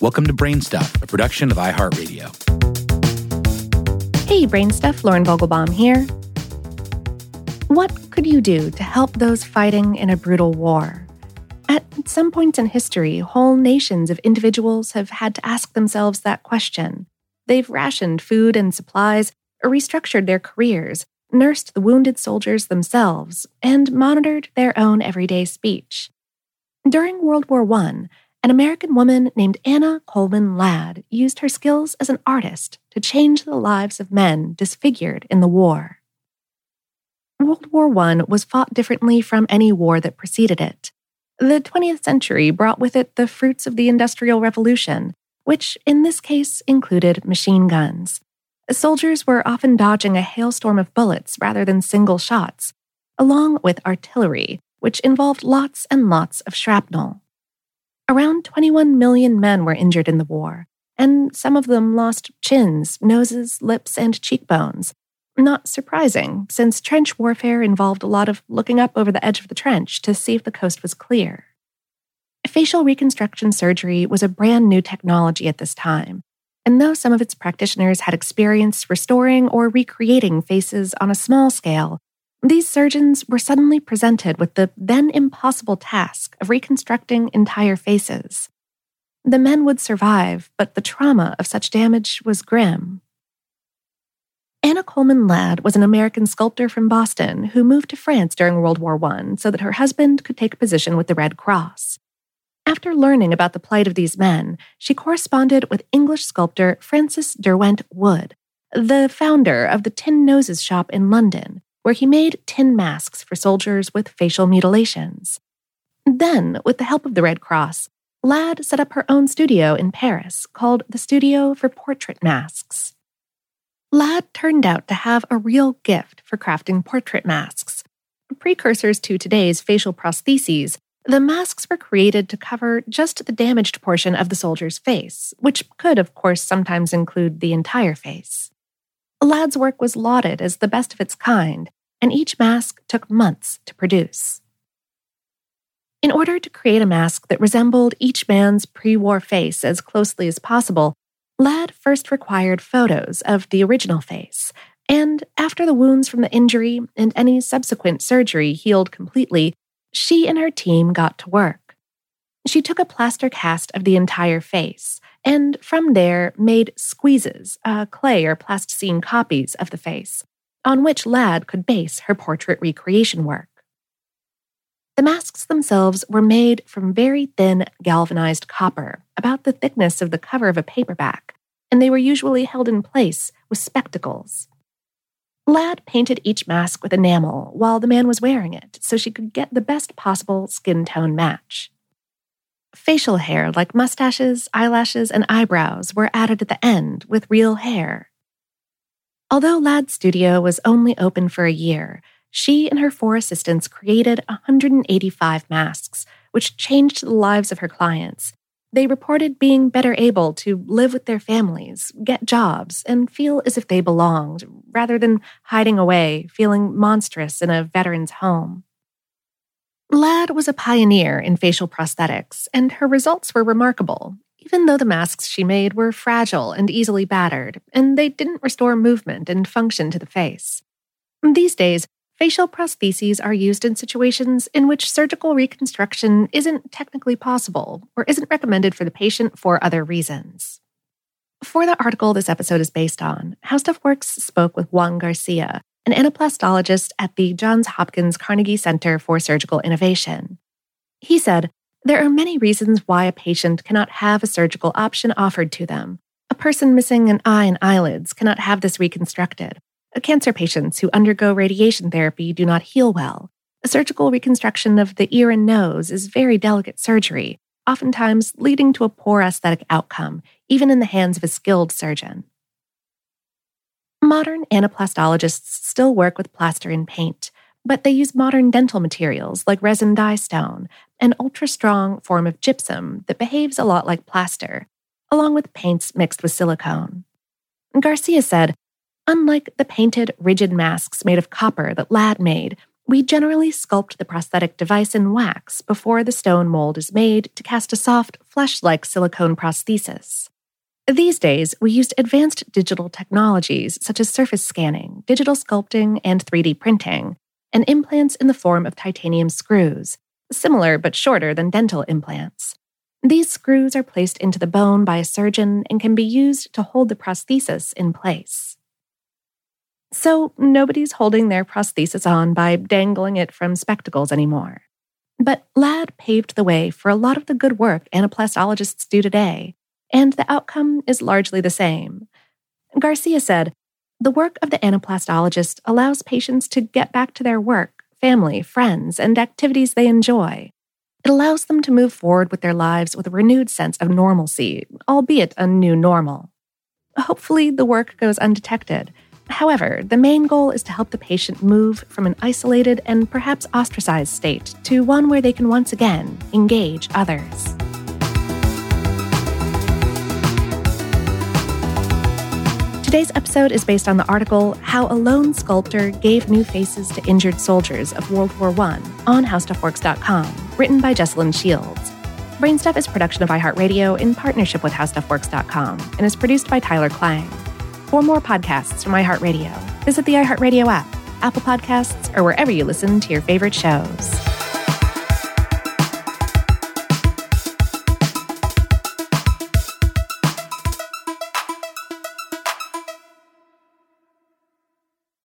Welcome to Brainstuff, a production of iHeartRadio. Hey, Brainstuff, Lauren Vogelbaum here. What could you do to help those fighting in a brutal war? At some points in history, whole nations of individuals have had to ask themselves that question. They've rationed food and supplies, restructured their careers, nursed the wounded soldiers themselves, and monitored their own everyday speech. During World War I, an American woman named Anna Coleman Ladd used her skills as an artist to change the lives of men disfigured in the war. World War I was fought differently from any war that preceded it. The 20th century brought with it the fruits of the Industrial Revolution, which in this case included machine guns. Soldiers were often dodging a hailstorm of bullets rather than single shots, along with artillery, which involved lots and lots of shrapnel. Around 21 million men were injured in the war, and some of them lost chins, noses, lips, and cheekbones. Not surprising, since trench warfare involved a lot of looking up over the edge of the trench to see if the coast was clear. Facial reconstruction surgery was a brand new technology at this time, and though some of its practitioners had experience restoring or recreating faces on a small scale, these surgeons were suddenly presented with the then impossible task of reconstructing entire faces. The men would survive, but the trauma of such damage was grim. Anna Coleman Ladd was an American sculptor from Boston who moved to France during World War I so that her husband could take a position with the Red Cross. After learning about the plight of these men, she corresponded with English sculptor Francis Derwent Wood, the founder of the Tin Noses shop in London, where he made tin masks for soldiers with facial mutilations. Then, with the help of the Red Cross, Ladd set up her own studio in Paris called the Studio for Portrait Masks. Ladd turned out to have a real gift for crafting portrait masks. Precursors to today's facial prostheses, the masks were created to cover just the damaged portion of the soldier's face, which could, of course, sometimes include the entire face. Ladd's work was lauded as the best of its kind, and each mask took months to produce. In order to create a mask that resembled each man's pre war face as closely as possible, Ladd first required photos of the original face, and after the wounds from the injury and any subsequent surgery healed completely, she and her team got to work. She took a plaster cast of the entire face, and from there made squeezes, uh, clay or plasticine copies of the face, on which Ladd could base her portrait recreation work. The masks themselves were made from very thin galvanized copper, about the thickness of the cover of a paperback, and they were usually held in place with spectacles. Ladd painted each mask with enamel while the man was wearing it so she could get the best possible skin tone match. Facial hair, like mustaches, eyelashes, and eyebrows, were added at the end with real hair. Although Ladd's studio was only open for a year, she and her four assistants created 185 masks, which changed the lives of her clients. They reported being better able to live with their families, get jobs, and feel as if they belonged, rather than hiding away, feeling monstrous in a veteran's home. Ladd was a pioneer in facial prosthetics, and her results were remarkable, even though the masks she made were fragile and easily battered, and they didn't restore movement and function to the face. These days, facial prostheses are used in situations in which surgical reconstruction isn't technically possible or isn't recommended for the patient for other reasons. For the article this episode is based on, How Stuff Works spoke with Juan Garcia, an anaplastologist at the Johns Hopkins Carnegie Center for Surgical Innovation. He said, There are many reasons why a patient cannot have a surgical option offered to them. A person missing an eye and eyelids cannot have this reconstructed. Cancer patients who undergo radiation therapy do not heal well. A surgical reconstruction of the ear and nose is very delicate surgery, oftentimes leading to a poor aesthetic outcome, even in the hands of a skilled surgeon. Modern anaplastologists still work with plaster and paint, but they use modern dental materials like resin die stone, an ultra strong form of gypsum that behaves a lot like plaster, along with paints mixed with silicone. Garcia said, Unlike the painted, rigid masks made of copper that Ladd made, we generally sculpt the prosthetic device in wax before the stone mold is made to cast a soft, flesh like silicone prosthesis. These days, we use advanced digital technologies such as surface scanning, digital sculpting, and 3D printing, and implants in the form of titanium screws, similar but shorter than dental implants. These screws are placed into the bone by a surgeon and can be used to hold the prosthesis in place. So nobody's holding their prosthesis on by dangling it from spectacles anymore. But Ladd paved the way for a lot of the good work anaplastologists do today, and the outcome is largely the same. Garcia said, The work of the anaplastologist allows patients to get back to their work, family, friends, and activities they enjoy. It allows them to move forward with their lives with a renewed sense of normalcy, albeit a new normal. Hopefully, the work goes undetected However, the main goal is to help the patient move from an isolated and perhaps ostracized state to one where they can once again engage others. Today's episode is based on the article How a Lone Sculptor Gave New Faces to Injured Soldiers of World War I on HowStuffWorks.com, written by Jessalyn Shields. Brainstuff is production of iHeartRadio in partnership with HowStuffWorks.com and is produced by Tyler Klang. For more podcasts from iHeartRadio, visit the iHeartRadio app, Apple Podcasts, or wherever you listen to your favorite shows.